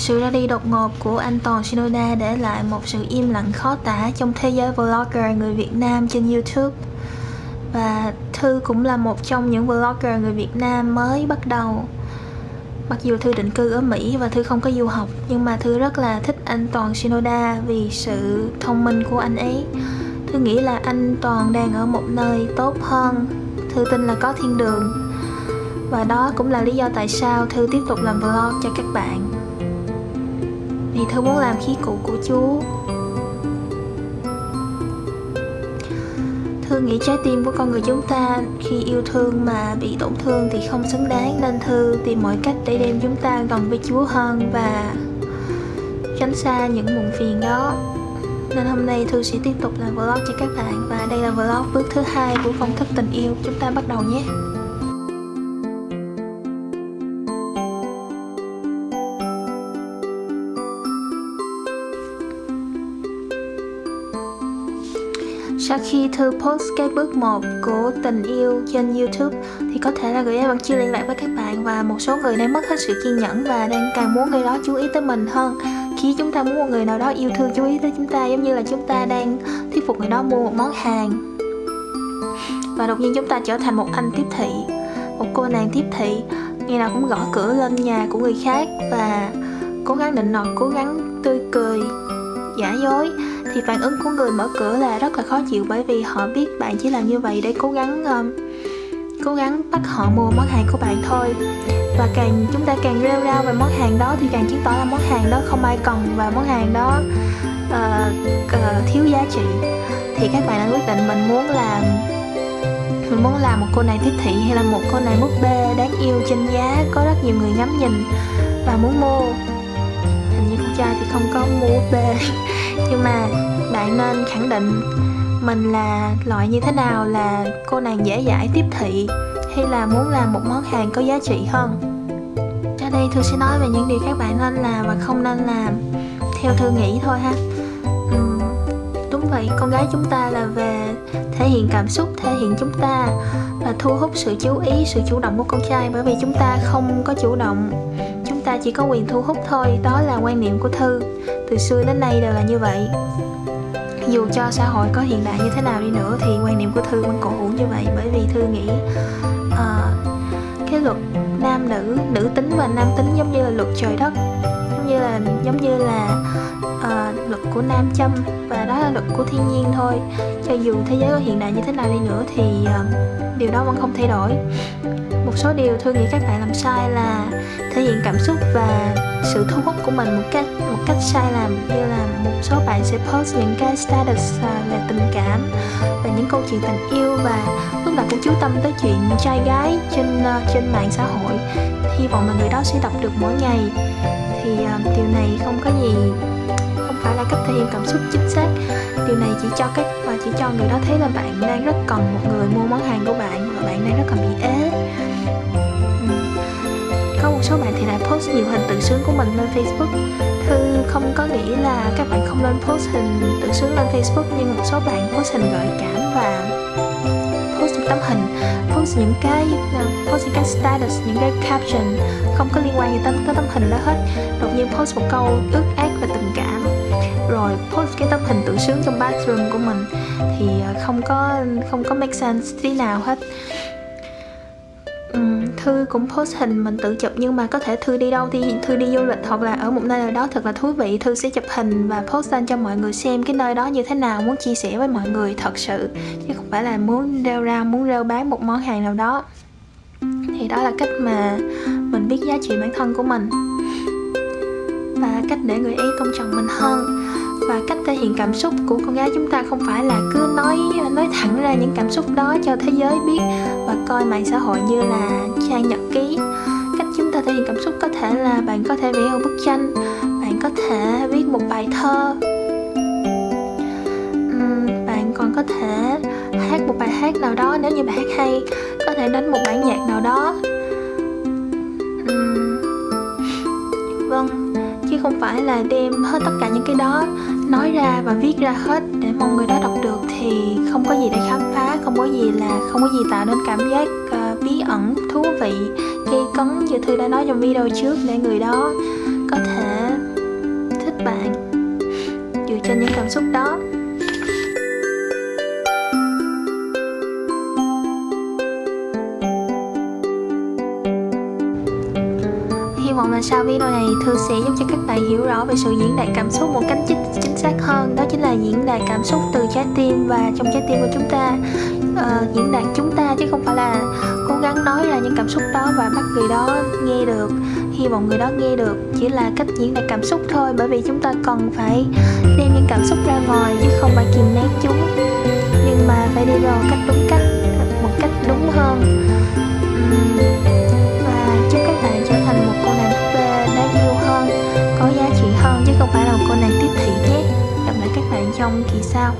Sự ra đi đột ngột của anh Toàn Shinoda để lại một sự im lặng khó tả trong thế giới vlogger người Việt Nam trên YouTube. Và Thư cũng là một trong những vlogger người Việt Nam mới bắt đầu. Mặc dù Thư định cư ở Mỹ và Thư không có du học, nhưng mà Thư rất là thích anh Toàn Shinoda vì sự thông minh của anh ấy. Thư nghĩ là anh Toàn đang ở một nơi tốt hơn. Thư tin là có thiên đường. Và đó cũng là lý do tại sao Thư tiếp tục làm vlog cho các bạn vì Thư muốn làm khí cụ của chú Thư nghĩ trái tim của con người chúng ta khi yêu thương mà bị tổn thương thì không xứng đáng, nên Thư tìm mọi cách để đem chúng ta gần với Chúa hơn và tránh xa những muộn phiền đó. Nên hôm nay Thư sẽ tiếp tục làm vlog cho các bạn và đây là vlog bước thứ hai của công thức tình yêu. Chúng ta bắt đầu nhé. Sau khi Thư post cái bước 1 của tình yêu trên YouTube, thì có thể là người ấy vẫn chưa liên lạc với các bạn và một số người đang mất hết sự kiên nhẫn và đang càng muốn người đó chú ý tới mình hơn. Khi chúng ta muốn một người nào đó yêu thương chú ý tới chúng ta, giống như là chúng ta đang thuyết phục người đó mua một món hàng. Và đột nhiên chúng ta trở thành một anh tiếp thị, một cô nàng tiếp thị ngày nào cũng gõ cửa lên nhà của người khác và cố gắng định nọt cố gắng tươi cười, giả dối thì phản ứng của người mở cửa là rất là khó chịu bởi vì họ biết bạn chỉ làm như vậy để cố gắng um, cố gắng bắt họ mua món hàng của bạn thôi. Và càng chúng ta càng rêu rao về món hàng đó thì càng chứng tỏ là món hàng đó không ai cần và món hàng đó uh, uh, thiếu giá trị. Thì các bạn đã quyết định mình muốn làm mình muốn làm một cô này tiếp thị hay là một cô này búp bê đáng yêu trên giá có rất nhiều người ngắm nhìn và muốn mua. Hình như con trai thì không có mua búp bê. nhưng mà bạn nên khẳng định mình là loại như thế nào là cô nàng dễ dãi tiếp thị hay là muốn làm một món hàng có giá trị hơn. Ở đây thư sẽ nói về những điều các bạn nên làm và không nên làm theo thư nghĩ thôi ha. Uhm, đúng vậy con gái chúng ta là về thể hiện cảm xúc thể hiện chúng ta và thu hút sự chú ý sự chủ động của con trai bởi vì chúng ta không có chủ động ta chỉ có quyền thu hút thôi đó là quan niệm của thư. Từ xưa đến nay đều là như vậy. Dù cho xã hội có hiện đại như thế nào đi nữa thì quan niệm của thư vẫn cổ hủ như vậy bởi vì thư nghĩ uh, cái luật nam nữ nữ tính và nam tính giống như là luật trời đất giống như là giống như là uh, luật của nam châm và đó là luật của thiên nhiên thôi. Cho dù thế giới có hiện đại như thế nào đi nữa thì uh, điều đó vẫn không thay đổi một số điều thư nghĩ các bạn làm sai là thể hiện cảm xúc và sự thu hút của mình một cách một cách sai lầm như là một số bạn sẽ post những cái status à, về tình cảm và những câu chuyện tình yêu và lúc nào cũng chú tâm tới chuyện trai gái trên uh, trên mạng xã hội. Hy vọng là người đó sẽ đọc được mỗi ngày. Thì uh, điều này không có gì thể hiện cảm xúc chính xác. Điều này chỉ cho các và chỉ cho người đó thấy là bạn đang rất cần một người mua món hàng của bạn và bạn đang rất cần bị ế. Ừ. Có một số bạn thì lại post nhiều hình tự sướng của mình lên Facebook. Thư không có nghĩ là các bạn không nên post hình tự sướng lên Facebook Nhưng một số bạn post hình gợi cảm và post những tấm hình Post những cái ờ, post những cái status, những cái caption Không có liên quan gì tới, tới tấm hình đó hết. Đột nhiên post một câu ước ác và tình cảm rồi post cái tấm hình tự sướng trong bathroom của mình thì à, không có không có make sense tí nào hết. Thư cũng post hình mình tự chụp nhưng mà có thể thư đi đâu thì thư đi du lịch hoặc là ở một nơi nào đó thật là thú vị, thư sẽ chụp hình và post lên cho mọi người xem cái nơi đó như thế nào, muốn chia sẻ với mọi người thật sự. Chứ không phải là muốn rêu ra muốn rêu bán một món hàng nào đó. Thì đó là cách mà mình biết giá trị bản thân của mình. Và cách để người ấy tôn trọng mình hơn và cách thể hiện cảm xúc của con gái chúng ta không phải là cứ nói nói thẳng ra những cảm xúc đó cho thế giới biết và coi mạng xã hội như là trang nhật ký. Cách chúng ta thể hiện cảm xúc có thể là bạn có thể vẽ một bức tranh, bạn có thể viết một bài thơ. Bạn còn có thể hát một bài hát nào đó nếu như bạn hát hay, có thể đánh một bản nhạc nào đó. không phải là đem hết tất cả những cái đó nói ra và viết ra hết để mọi người đó đọc được thì không có gì để khám phá không có gì là không có gì tạo nên cảm giác uh, bí ẩn thú vị gây cấn như thư đã nói trong video trước để người đó có thể thích bạn dựa trên những cảm xúc đó. Sau video này thư sẽ giúp cho các bạn hiểu rõ về sự diễn đạt cảm xúc một cách chính, chính xác hơn. Đó chính là diễn đạt cảm xúc từ trái tim và trong trái tim của chúng ta. Uh, diễn đạt chúng ta chứ không phải là cố gắng nói ra những cảm xúc đó và bắt người đó nghe được hy vọng người đó nghe được. Chỉ là cách diễn đạt cảm xúc thôi bởi vì chúng ta cần phải đem những cảm xúc ra ngoài chứ không phải kìm nén chúng. Nhưng mà phải đi vào cách đúng cách một cách đúng hơn. thì sao?